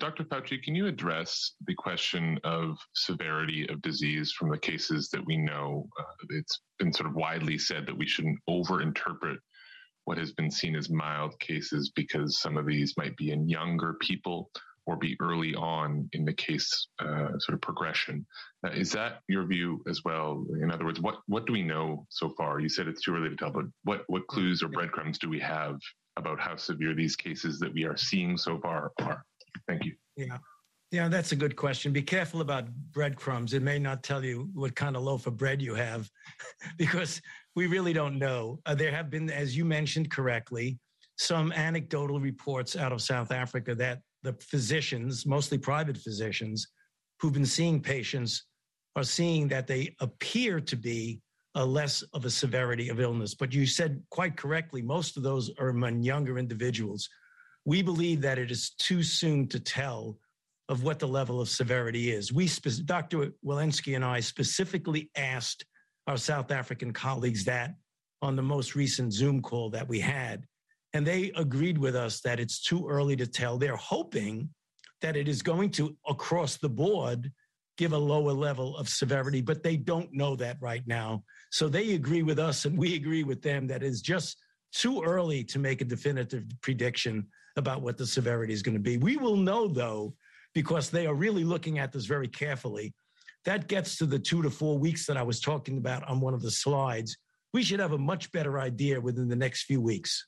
Dr. Fauci, can you address the question of severity of disease from the cases that we know? Uh, it's been sort of widely said that we shouldn't overinterpret what has been seen as mild cases because some of these might be in younger people or be early on in the case uh, sort of progression. Uh, is that your view as well? In other words, what what do we know so far? You said it's too early to tell, but what what clues or breadcrumbs do we have about how severe these cases that we are seeing so far are? Thank you. Yeah. Yeah, that's a good question. Be careful about breadcrumbs. It may not tell you what kind of loaf of bread you have because we really don't know. Uh, there have been, as you mentioned correctly, some anecdotal reports out of South Africa that the physicians, mostly private physicians, who've been seeing patients are seeing that they appear to be a less of a severity of illness. But you said quite correctly, most of those are among younger individuals. We believe that it is too soon to tell of what the level of severity is. We, Dr. Walensky and I specifically asked our South African colleagues that on the most recent Zoom call that we had. And they agreed with us that it's too early to tell. They're hoping that it is going to, across the board, give a lower level of severity, but they don't know that right now. So they agree with us and we agree with them that it's just too early to make a definitive prediction about what the severity is going to be. We will know, though, because they are really looking at this very carefully. That gets to the two to four weeks that I was talking about on one of the slides. We should have a much better idea within the next few weeks.